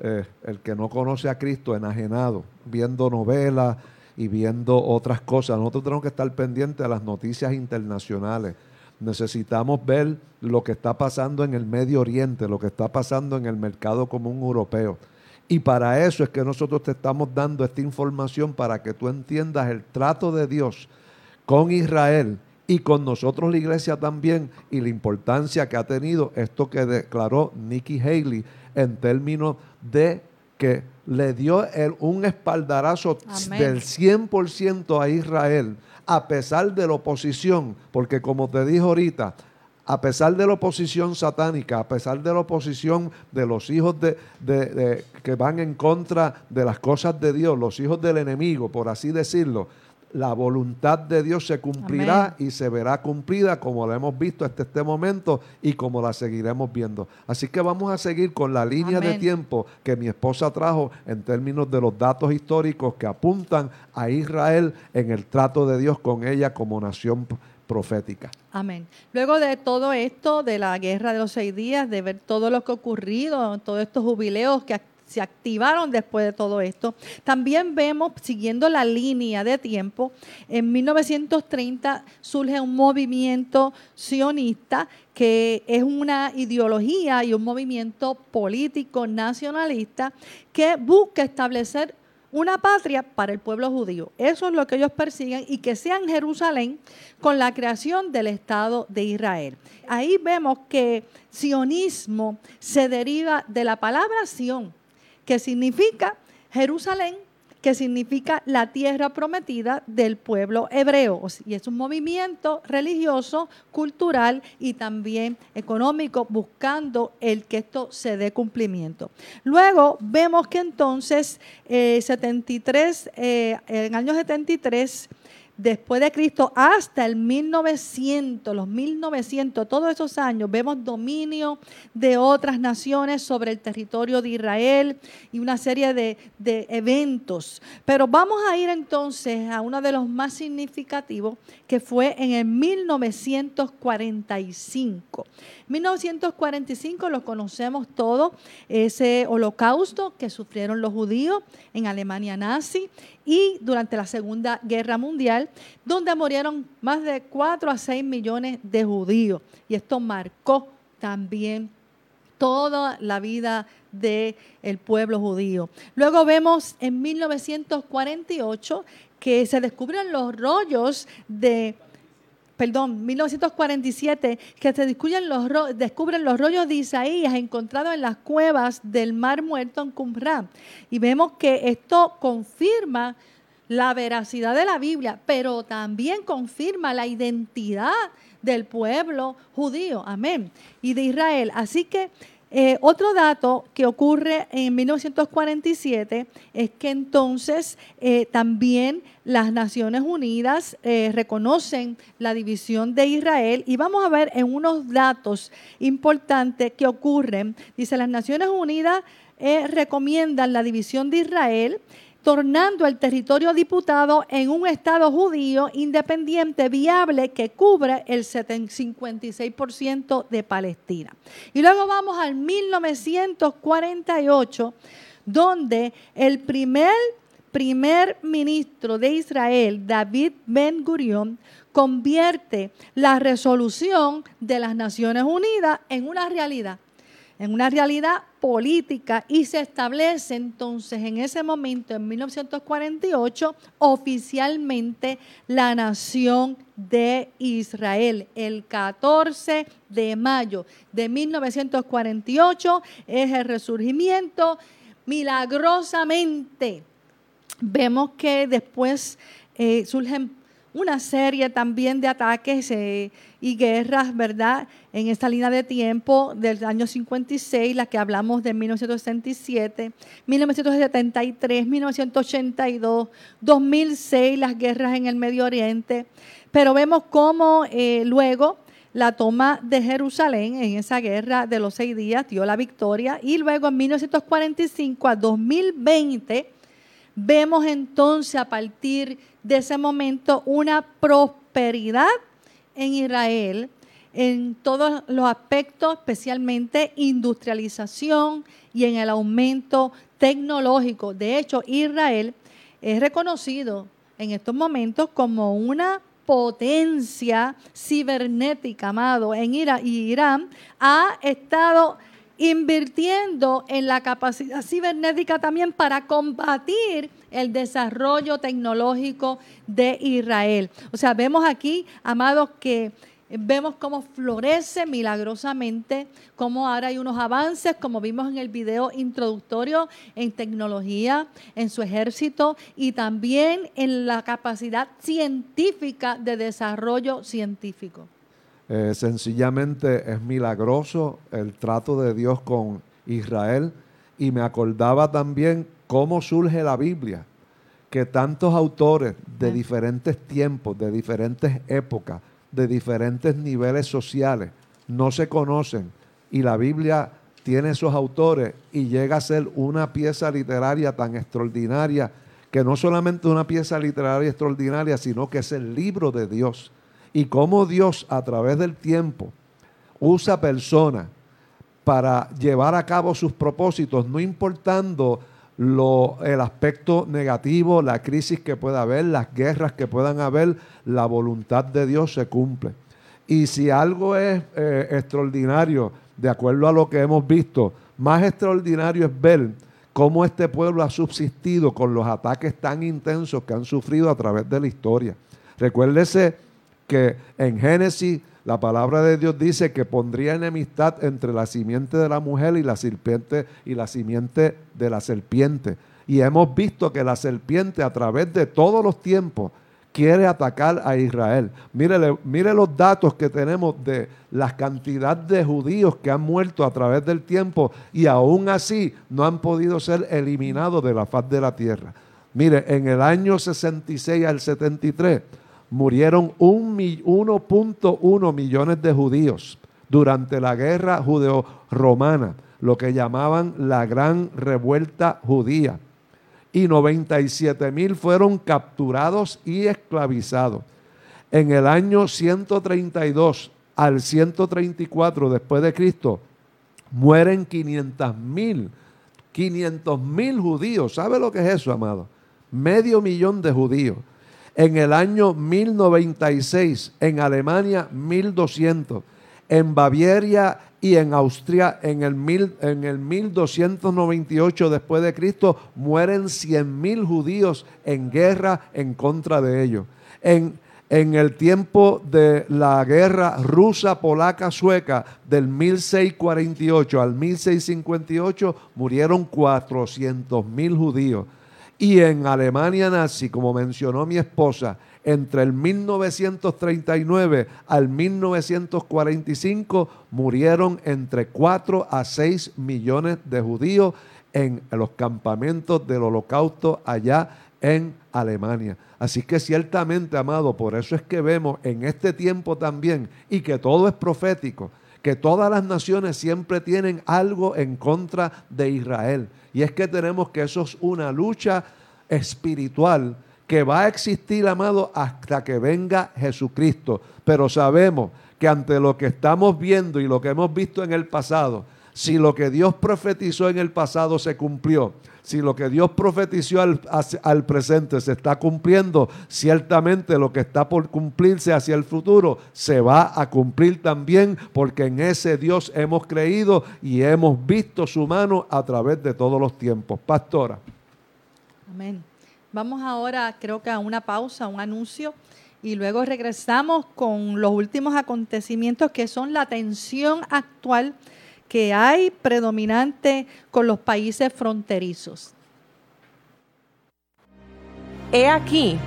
Speaker 2: eh, el que no conoce a Cristo, enajenado, viendo novelas y viendo otras cosas. Nosotros tenemos que estar pendientes de las noticias internacionales. Necesitamos ver lo que está pasando en el Medio Oriente, lo que está pasando en el mercado común europeo. Y para eso es que nosotros te estamos dando esta información para que tú entiendas el trato de Dios con Israel y con nosotros la iglesia también y la importancia que ha tenido esto que declaró Nikki Haley en términos de que le dio un espaldarazo del 100% a Israel, a pesar de la oposición, porque como te dije ahorita, a pesar de la oposición satánica, a pesar de la oposición de los hijos de, que van en contra de las cosas de Dios, los hijos del enemigo, por así decirlo, la voluntad de Dios se cumplirá y se verá cumplida como la hemos visto hasta este momento y como la seguiremos viendo. Así que vamos a seguir con la línea de tiempo que mi esposa trajo en términos de los datos históricos que apuntan a Israel en el trato de Dios con ella como nación profética.
Speaker 3: Amén. Luego de todo esto, de la guerra de los seis días, de ver todo lo que ha ocurrido, todos estos jubileos que se activaron después de todo esto. También vemos, siguiendo la línea de tiempo, en 1930 surge un movimiento sionista que es una ideología y un movimiento político nacionalista que busca establecer una patria para el pueblo judío. Eso es lo que ellos persiguen y que sea en Jerusalén con la creación del Estado de Israel. Ahí vemos que sionismo se deriva de la palabra Sion, que significa Jerusalén que significa la tierra prometida del pueblo hebreo. Y es un movimiento religioso, cultural y también económico buscando el que esto se dé cumplimiento. Luego vemos que entonces 73, eh, eh, en año 73, después de Cristo hasta el 1900, los 1900, todos esos años, vemos dominio de otras naciones sobre el territorio de Israel y una serie de, de, eventos. Pero vamos a ir entonces a uno de los más significativos, que fue en el 1945. 1945 lo conocemos todos, ese holocausto que sufrieron los judíos en Alemania nazi y durante la Segunda Guerra Mundial, donde murieron más de 4 a 6 millones de judíos. Y esto marcó también toda la vida del el pueblo judío. Luego vemos en 1948 que se descubren los rollos de perdón, 1947, que se descubren los, rollos de Isaías encontrados en las cuevas del Mar Muerto en Qumran. Y vemos que esto confirma la veracidad de la Biblia, pero también confirma la identidad del pueblo judío, amén, y de Israel. Así que eh, otro dato que ocurre en 1947 es que entonces eh, también las Naciones Unidas eh, reconocen la división de Israel y vamos a ver en unos datos importantes que ocurren. Dice, las Naciones Unidas recomiendan la división de Israel tornando el territorio diputado en un Estado judío independiente viable que cubre el 56% de Palestina. Y luego vamos al 1948, donde el primer primer ministro de Israel, David Ben Gurion, convierte la resolución de las Naciones Unidas en una realidad en una realidad política y se establece entonces en ese momento, en 1948, oficialmente la nación de Israel. El 14 de mayo de 1948 es el resurgimiento. Milagrosamente, vemos que después eh, surgen una serie también de ataques eh, y guerras, ¿verdad? En esta línea de tiempo del año 56, la que hablamos de 1967, 1973, 1982, 2006, las guerras en el Medio Oriente. Pero vemos cómo eh, luego la toma de Jerusalén en esa guerra de los seis días dio la victoria y luego en 1945 a 2020 vemos entonces a partir de ese momento una prosperidad en Israel en todos los aspectos, especialmente industrialización y en el aumento tecnológico. De hecho, Israel es reconocido en estos momentos como una potencia cibernética, amado, en Irán, y Irán ha estado invirtiendo en la capacidad cibernética también para combatir el desarrollo tecnológico de Israel. O sea, vemos aquí, amados, que vemos cómo florece milagrosamente, cómo ahora hay unos avances, como vimos en el video introductorio, en tecnología, en su ejército y también en la capacidad científica de desarrollo científico.
Speaker 2: Eh, sencillamente es milagroso el trato de Dios con Israel. Y me acordaba también cómo surge la Biblia, que tantos autores de diferentes tiempos, de diferentes épocas, de diferentes niveles sociales no se conocen. Y la Biblia tiene esos autores y llega a ser una pieza literaria tan extraordinaria que no solamente una pieza literaria extraordinaria, sino que es el libro de Dios y cómo Dios a través del tiempo usa personas para llevar a cabo sus propósitos, no importando el aspecto negativo, la crisis que pueda haber, las guerras que puedan haber, la voluntad de Dios se cumple. Y si algo es eh, extraordinario, de acuerdo a lo que hemos visto, más extraordinario es ver cómo este pueblo ha subsistido con los ataques tan intensos que han sufrido a través de la historia. Recuérdese que en Génesis la palabra de Dios dice que pondría enemistad entre la simiente de la mujer y la serpiente y la simiente de la serpiente. Y hemos visto que la serpiente a través de todos los tiempos quiere atacar a Israel. Mire, mire los datos que tenemos de la cantidad de judíos que han muerto a través del tiempo y aún así no han podido ser eliminados de la faz de la tierra. Mire, en el año 66 al 73 murieron 1.1 millones de judíos durante la guerra judeo-romana, lo que llamaban la gran revuelta judía. Y 97 mil fueron capturados y esclavizados. En el año 132 al 134 después de Cristo, mueren 500 mil, 500 mil judíos. ¿Sabe lo que es eso, amado? Medio millón de judíos. En el año 1096, en Alemania 1200, en Baviera y en Austria en el, mil, en el 1298 después de Cristo mueren 100 mil judíos en guerra en contra de ellos. En, en el tiempo de la guerra rusa, polaca, sueca del 1648 al 1658 murieron 400 mil judíos. Y en Alemania nazi, como mencionó mi esposa, entre el 1939 al 1945 murieron entre 4 a 6 millones de judíos en los campamentos del holocausto allá en Alemania. Así que ciertamente, amado, por eso es que vemos en este tiempo también, y que todo es profético, que todas las naciones siempre tienen algo en contra de Israel. Y es que tenemos que eso es una lucha espiritual que va a existir, amado, hasta que venga Jesucristo. Pero sabemos que ante lo que estamos viendo y lo que hemos visto en el pasado, si lo que Dios profetizó en el pasado se cumplió, si lo que Dios profetizó al, presente se está cumpliendo, ciertamente lo que está por cumplirse hacia el futuro se va a cumplir también, porque en ese Dios hemos creído y hemos visto su mano a través de todos los tiempos. Pastora.
Speaker 3: Amén. Vamos ahora, creo que a una pausa, un anuncio, y luego regresamos con los últimos acontecimientos que son la tensión actual que hay predominante con los países fronterizos.
Speaker 6: He aquí,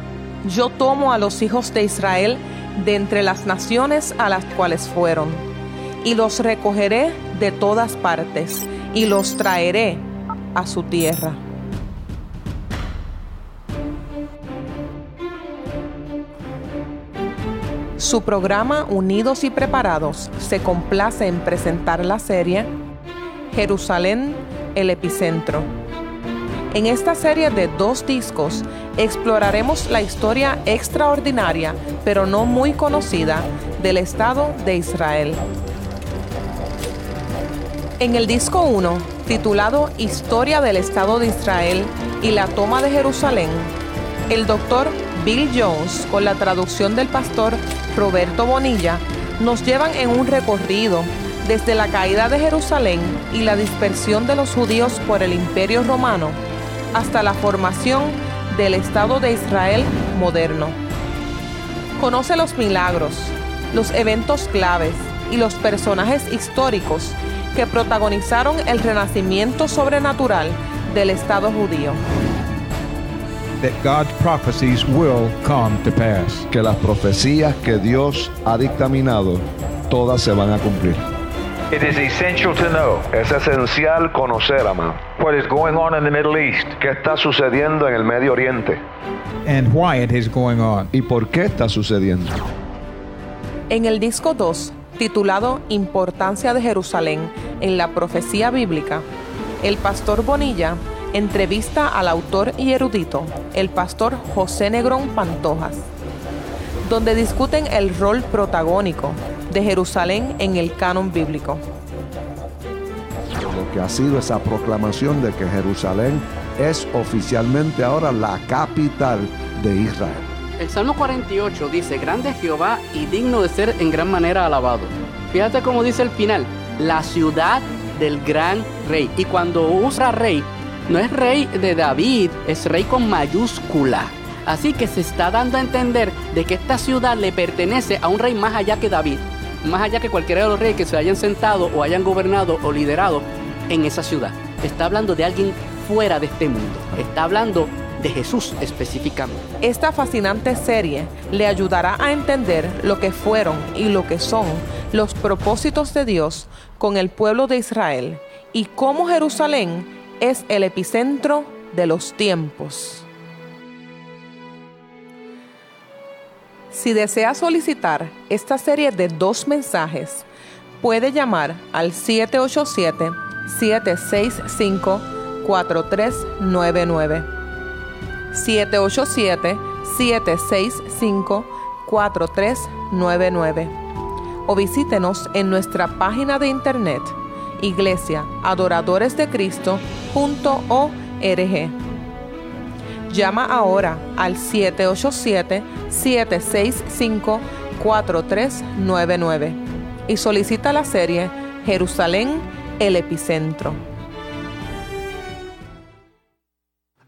Speaker 6: yo tomo a los hijos de Israel de entre las naciones a las cuales fueron, y los recogeré de todas partes, y los traeré a su tierra. Su programa Unidos y Preparados se complace en presentar la serie Jerusalén, el epicentro. En esta serie de dos discos exploraremos la historia extraordinaria, pero no muy conocida, del Estado de Israel. En el disco 1, titulado Historia del Estado de Israel y la toma de Jerusalén, el doctor Bill Jones, con la traducción del pastor Roberto Bonilla, nos llevan en un recorrido desde la caída de Jerusalén y la dispersión de los judíos por el imperio romano hasta la formación del Estado de Israel moderno. Conoce los milagros, los eventos claves y los personajes históricos que protagonizaron el renacimiento sobrenatural del Estado judío
Speaker 7: that God's prophecies will come to pass.
Speaker 2: Que las profecías que Dios ha dictaminado todas se van a cumplir.
Speaker 8: It is essential to know.
Speaker 2: Es esencial conocer, amado.
Speaker 8: What is going on in the Middle East?
Speaker 2: ¿Qué está sucediendo en el Medio Oriente?
Speaker 7: And why it is going on.
Speaker 2: ¿Y por qué está sucediendo?
Speaker 6: En el disco 2, titulado Importancia de Jerusalén en la profecía bíblica, el pastor Bonilla entrevista al autor y erudito, el pastor José Negrón Pantojas, donde discuten el rol protagónico de Jerusalén en el canon bíblico.
Speaker 2: Lo que ha sido esa proclamación de que Jerusalén es oficialmente ahora la capital de Israel.
Speaker 9: El Salmo 48 dice, grande Jehová y digno de ser en gran manera alabado. Fíjate cómo dice el final, la ciudad del gran rey. Y cuando usa rey, no es rey de David, es rey con mayúscula. Así que se está dando a entender de que esta ciudad le pertenece a un rey más allá que David, más allá que cualquiera de los reyes que se hayan sentado o hayan gobernado o liderado en esa ciudad. Está hablando de alguien fuera de este mundo. Está hablando de Jesús específicamente.
Speaker 6: Esta fascinante serie le ayudará a entender lo que fueron y lo que son los propósitos de Dios con el pueblo de Israel y cómo Jerusalén es el epicentro de los tiempos. Si desea solicitar esta serie de dos mensajes, puede llamar al 787-765-4399. 787-765-4399. O visítenos en nuestra página de internet iglesiaadoradoresdecristo.org. Llama ahora al 787-765-4399 y solicita la serie Jerusalén, el epicentro.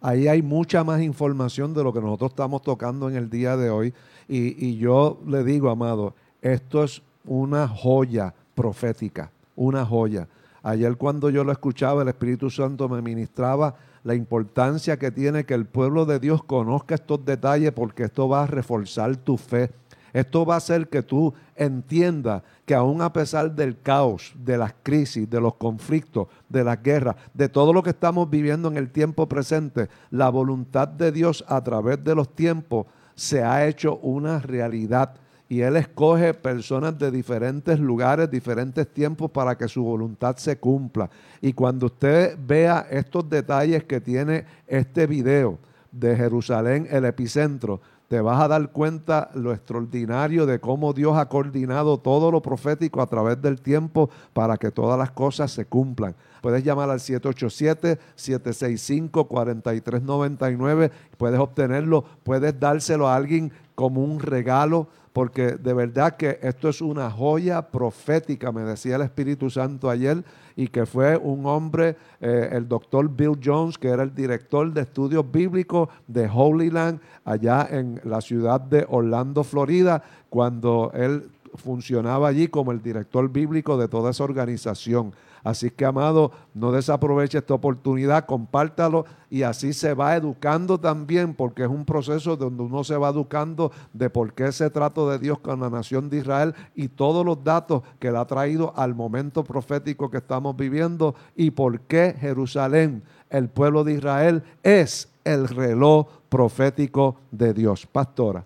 Speaker 2: Ahí hay mucha más información de lo que nosotros estamos tocando en el día de hoy. Y, y yo le digo, amado, esto es una joya profética, una joya. Ayer cuando yo lo escuchaba, el Espíritu Santo me ministraba la importancia que tiene que el pueblo de Dios conozca estos detalles porque esto va a reforzar tu fe. Esto va a hacer que tú entiendas que aún a pesar del caos, de las crisis, de los conflictos, de las guerras, de todo lo que estamos viviendo en el tiempo presente, la voluntad de Dios a través de los tiempos se ha hecho una realidad y Él escoge personas de diferentes lugares, diferentes tiempos para que su voluntad se cumpla. Y cuando usted vea estos detalles que tiene este video de Jerusalén, el epicentro, te vas a dar cuenta lo extraordinario de cómo Dios ha coordinado todo lo profético a través del tiempo para que todas las cosas se cumplan. Puedes llamar al 787-765-4399, puedes obtenerlo, puedes dárselo a alguien como un regalo porque de verdad que esto es una joya profética, me decía el Espíritu Santo ayer, y que fue un hombre, eh, el doctor Bill Jones, que era el director de estudios bíblicos de Holy Land, allá en la ciudad de Orlando, Florida, cuando él funcionaba allí como el director bíblico de toda esa organización. Así que, amado, no desaproveche esta oportunidad, compártalo y así se va educando también, porque es un proceso donde uno se va educando de por qué se trata de Dios con la nación de Israel y todos los datos que le ha traído al momento profético que estamos viviendo y por qué Jerusalén, el pueblo de Israel, es el reloj profético de Dios. Pastora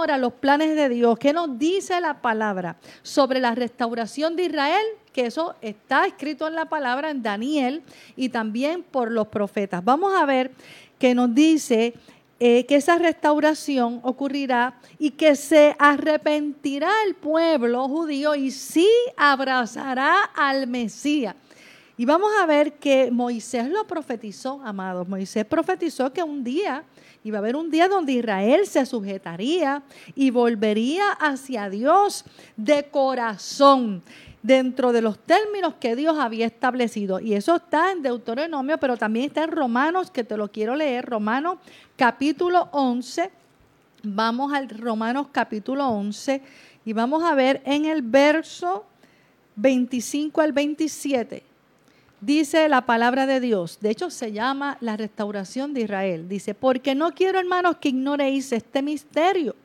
Speaker 3: ahora los planes de Dios. ¿Qué nos dice la palabra sobre la restauración de Israel? Que eso está escrito en la palabra en Daniel y también por los profetas. Vamos a ver que nos dice eh, que esa restauración ocurrirá y que se arrepentirá el pueblo judío y sí abrazará al Mesías. Y vamos a ver que Moisés lo profetizó, amados. Moisés profetizó que un día Iba a haber un día donde Israel se sujetaría y volvería hacia Dios de corazón dentro de los términos que Dios había establecido. Y eso está en Deuteronomio, pero también está en Romanos, que te lo quiero leer, Romanos capítulo 11. Vamos al Romanos capítulo 11 y vamos a ver en el verso 25 al 27 dice la palabra de Dios, de hecho se llama la restauración de Israel. Dice, porque no quiero hermanos que ignoréis este misterio,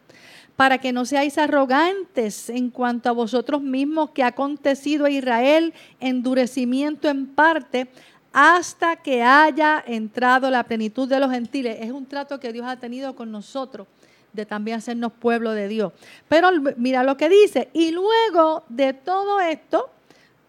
Speaker 3: para que no seáis arrogantes en cuanto a vosotros mismos que ha acontecido a Israel endurecimiento en parte hasta que haya entrado la plenitud de los gentiles. Es un trato que Dios ha tenido con nosotros de también hacernos pueblo de Dios. Pero mira lo que dice, y luego de todo esto,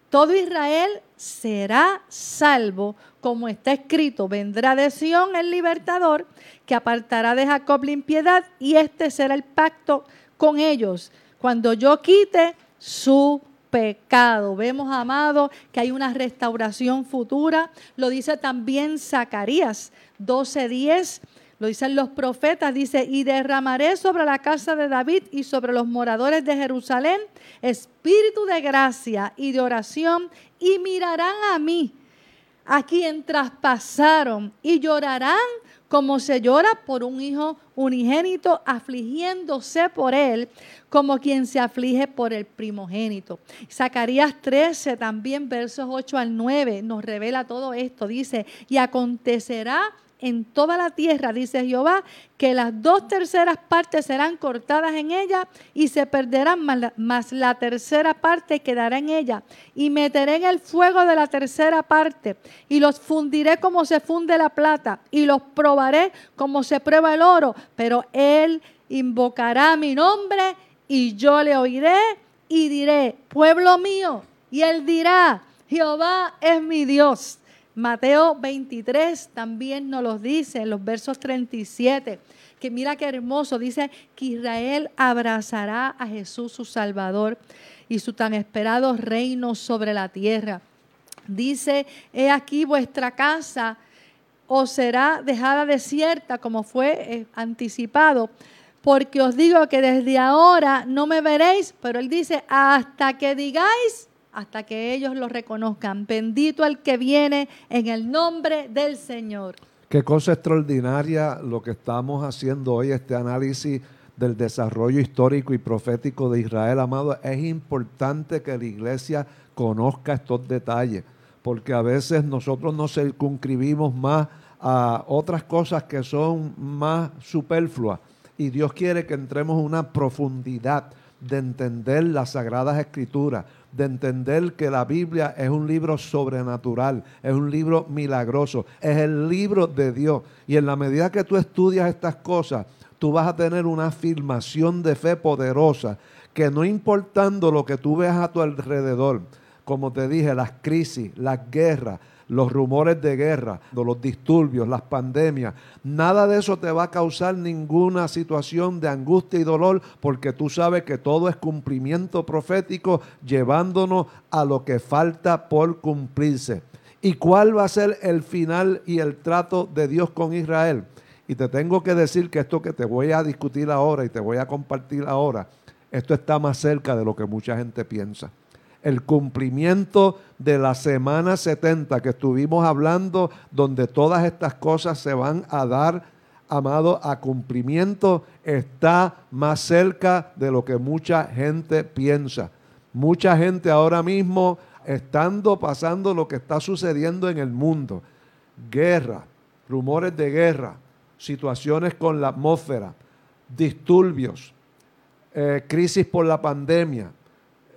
Speaker 3: todo Israel será salvo, como está escrito, vendrá de Sión el libertador, que apartará de Jacob la impiedad, y este será el pacto con ellos, cuando yo quite su pecado. Vemos, amado, que hay una restauración futura. Lo dice también Zacarías 12:10 lo dicen los profetas, dice, y derramaré sobre la casa de David y sobre los moradores de Jerusalén espíritu de gracia y de oración, y mirarán a mí, a quien traspasaron, y llorarán como se llora por un hijo unigénito, afligiéndose por él, como quien se aflige por el primogénito. Zacarías 13, también versos 8 al 9, nos revela todo esto. Dice, y acontecerá en toda la tierra, dice Jehová, que las dos terceras partes serán cortadas en ella y se perderán, mas la tercera parte quedará en ella. Y meteré en el fuego de la tercera parte y los fundiré como se funde la plata y los probaré como se prueba el oro. Pero él invocará mi nombre y yo le oiré y diré, pueblo mío. Y él dirá, Jehová es mi Dios Mateo 23 también nos lo dice en los versos 37, que mira qué hermoso, dice que Israel abrazará a Jesús su Salvador y su tan esperado reino sobre la tierra. Dice, he aquí vuestra casa os será dejada desierta como fue eh, anticipado, porque os digo que desde ahora no me veréis, pero él dice, hasta que digáis, hasta que ellos lo reconozcan. Bendito el que viene en el nombre del Señor.
Speaker 2: Qué cosa extraordinaria lo que estamos haciendo hoy, este análisis del desarrollo histórico y profético de Israel, amado. Es importante que la iglesia conozca estos detalles, porque a veces nosotros nos circunscribimos más a otras cosas que son más superfluas. Y Dios quiere que entremos en una profundidad de entender las sagradas escrituras, de entender que la Biblia es un libro sobrenatural, es un libro milagroso, es el libro de Dios. Y en la medida que tú estudias estas cosas, tú vas a tener una afirmación de fe poderosa, que no importando lo que tú veas a tu alrededor, como te dije, las crisis, las guerras, los rumores de guerra, los disturbios, las pandemias. Nada de eso te va a causar ninguna situación de angustia y dolor porque tú sabes que todo es cumplimiento profético llevándonos a lo que falta por cumplirse. ¿Y cuál va a ser el final y el trato de Dios con Israel? Y te tengo que decir que esto que te voy a discutir ahora y te voy a compartir ahora, esto está más cerca de lo que mucha gente piensa el cumplimiento de la semana 70 que estuvimos hablando, donde todas estas cosas se van a dar, amado, a cumplimiento, está más cerca de lo que mucha gente piensa. Mucha gente ahora mismo, estando pasando lo que está sucediendo en el mundo, guerra, rumores de guerra, situaciones con la atmósfera, disturbios, eh, crisis por la pandemia,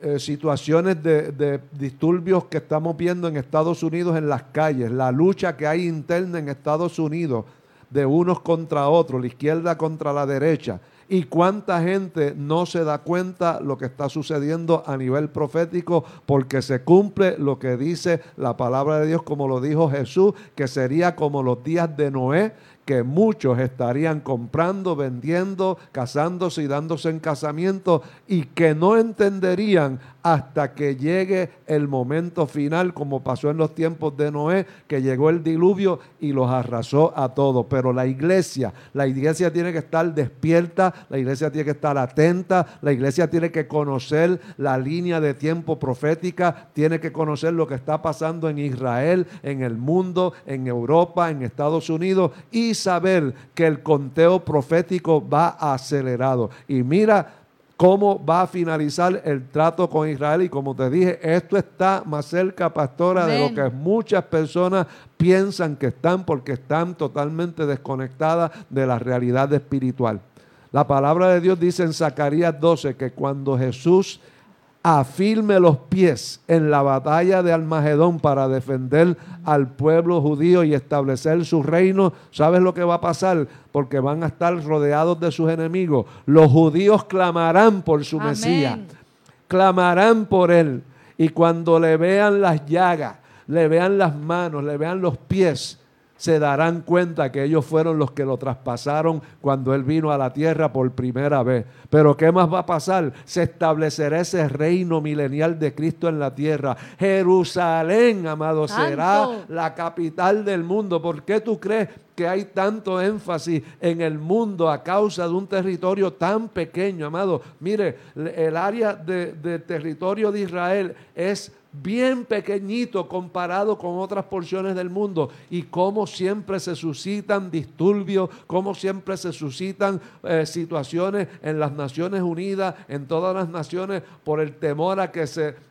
Speaker 2: eh, situaciones de, disturbios que estamos viendo en Estados Unidos en las calles, la lucha que hay interna en Estados Unidos de unos contra otros, la izquierda contra la derecha, y cuánta gente no se da cuenta lo que está sucediendo a nivel profético porque se cumple lo que dice la palabra de Dios como lo dijo Jesús, que sería como los días de Noé, que muchos estarían comprando, vendiendo, casándose y dándose en casamiento y que no entenderían hasta que llegue el momento final, como pasó en los tiempos de Noé, que llegó el diluvio y los arrasó a todos. Pero la iglesia, la iglesia tiene que estar despierta, la iglesia tiene que estar atenta, la iglesia tiene que conocer la línea de tiempo profética, tiene que conocer lo que está pasando en Israel, en el mundo, en Europa, en Estados Unidos y saber que el conteo profético va acelerado. Y mira cómo va a finalizar el trato con Israel. Y como te dije, esto está más cerca, pastora, de lo que muchas personas piensan que están porque están totalmente desconectadas de la realidad espiritual. La palabra de Dios dice en Zacarías 12 que cuando Jesús afirme los pies en la batalla de Almagedón para defender al pueblo judío y establecer su reino, ¿sabes lo que va a pasar? Porque van a estar rodeados de sus enemigos. Los judíos clamarán por su Mesías, clamarán por él. Y cuando le vean las llagas, le vean las manos, le vean los pies, se darán cuenta que ellos fueron los que lo traspasaron cuando Él vino a la tierra por primera vez. Pero ¿qué más va a pasar? Se establecerá ese reino milenial de Cristo en la tierra. Jerusalén, amado, será la capital del mundo. ¿Por qué tú crees que hay tanto énfasis en el mundo a causa de un territorio tan pequeño, amado? Mire, el área de, de territorio de Israel es bien pequeñito comparado con otras porciones del mundo y cómo siempre se suscitan disturbios, cómo siempre se suscitan eh, situaciones en las Naciones Unidas, en todas las naciones, por el temor a que se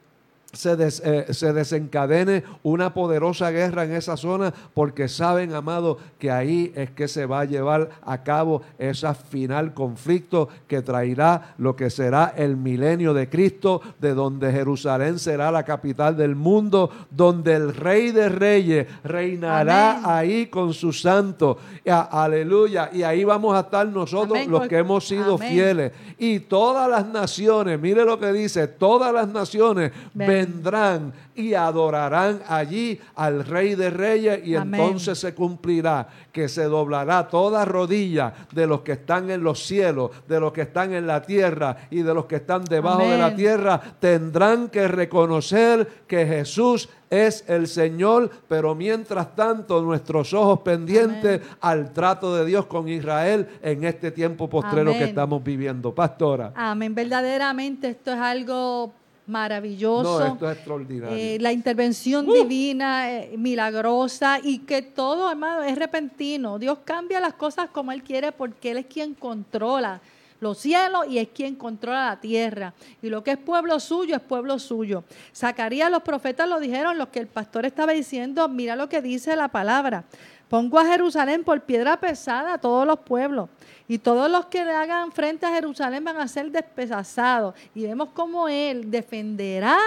Speaker 2: se, eh, se, desencadene una poderosa guerra en esa zona porque saben, amado, que ahí es que se va a llevar a cabo ese final conflicto que traerá lo que será el milenio de Cristo, de donde Jerusalén será la capital del mundo, donde el Rey de Reyes reinará ahí con su santo. aleluya. Y ahí vamos a estar nosotros los que hemos sido fieles. Y todas las naciones, mire lo que dice, todas las naciones vendrán y adorarán allí al Rey de Reyes y entonces se cumplirá que se doblará toda rodilla de los que están en los cielos, de los que están en la tierra y de los que están debajo de la tierra, tendrán que reconocer que Jesús es el Señor, pero mientras tanto nuestros ojos pendientes al trato de Dios con Israel en este tiempo postrero que estamos viviendo. Pastora.
Speaker 3: Amén, verdaderamente esto es algo maravilloso.
Speaker 2: No, esto es extraordinario.
Speaker 3: Eh, la intervención ¡Uh! divina, eh, milagrosa y que todo, hermano, es repentino. Dios cambia las cosas como Él quiere porque Él es quien controla los cielos y es quien controla la tierra. Y lo que es pueblo suyo es pueblo suyo. Zacarías, los profetas lo dijeron, lo que el pastor estaba diciendo, mira lo que dice la palabra. Pongo a Jerusalén por piedra pesada a todos los pueblos y todos los que le hagan frente a Jerusalén van a ser despedazados. Y vemos cómo Él defenderá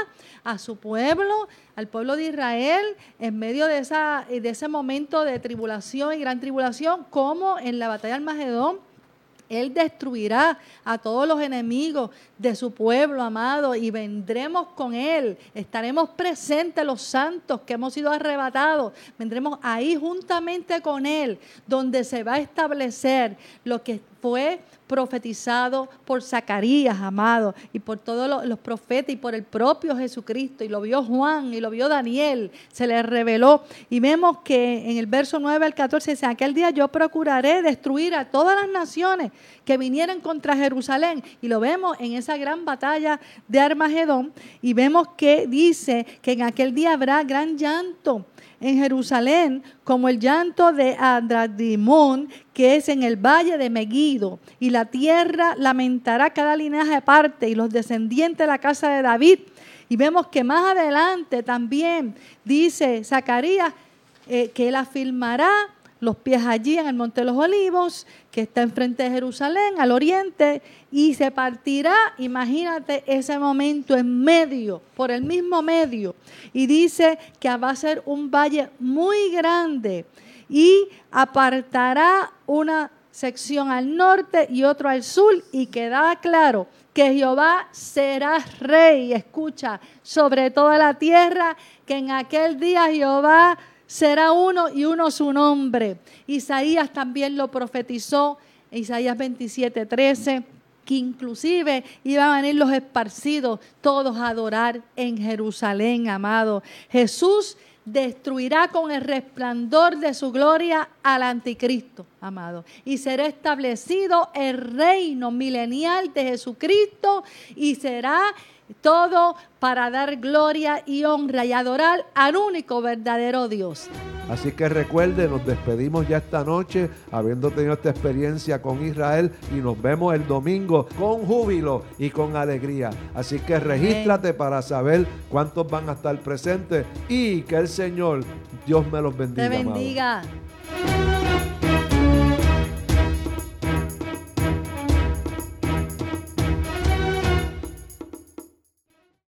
Speaker 3: a su pueblo, al pueblo de Israel, en medio de, esa, de ese momento de tribulación y gran tribulación, como en la batalla del Magedón él destruirá a todos los enemigos de su pueblo amado y vendremos con Él. Estaremos presentes los santos que hemos sido arrebatados. Vendremos ahí juntamente con Él, donde se va a establecer lo que fue profetizado por Zacarías, amado, y por todos los, profetas y por el propio Jesucristo. Y lo vio Juan y lo vio Daniel, se le reveló. Y vemos que en el verso 9 al 14 dice, aquel día yo procuraré destruir a todas las naciones que vinieran contra Jerusalén. Y lo vemos en esa gran batalla de Armagedón. Y vemos que dice que en aquel día habrá gran llanto en Jerusalén como el llanto de Andradimón, que es en el valle de Megido, y la tierra lamentará cada linaje aparte y los descendientes de la casa de David. Y vemos que más adelante también dice Zacarías eh, que él afirmará los pies allí en el Monte de los Olivos, que está enfrente de Jerusalén, al oriente, y se partirá, imagínate ese momento en medio, por el mismo medio, y dice que va a ser un valle muy grande y apartará una sección al norte y otro al sur, y queda claro que Jehová será rey, escucha, sobre toda la tierra, que en aquel día Jehová será uno y uno su nombre. Isaías también lo profetizó, Isaías 27, 13, que inclusive iban a venir los esparcidos todos a adorar en Jerusalén, amado. Jesús destruirá con el resplandor de su gloria al anticristo, amado. Y será establecido el reino milenial de Jesucristo y será todo para dar gloria y honra y adorar al único verdadero Dios.
Speaker 2: Así que recuerde, nos despedimos ya esta noche, habiendo tenido esta experiencia con Israel, y nos vemos el domingo con júbilo y con alegría. Así que regístrate para saber cuántos van a estar presentes y que el Señor, Dios me los bendiga.
Speaker 3: Te bendiga.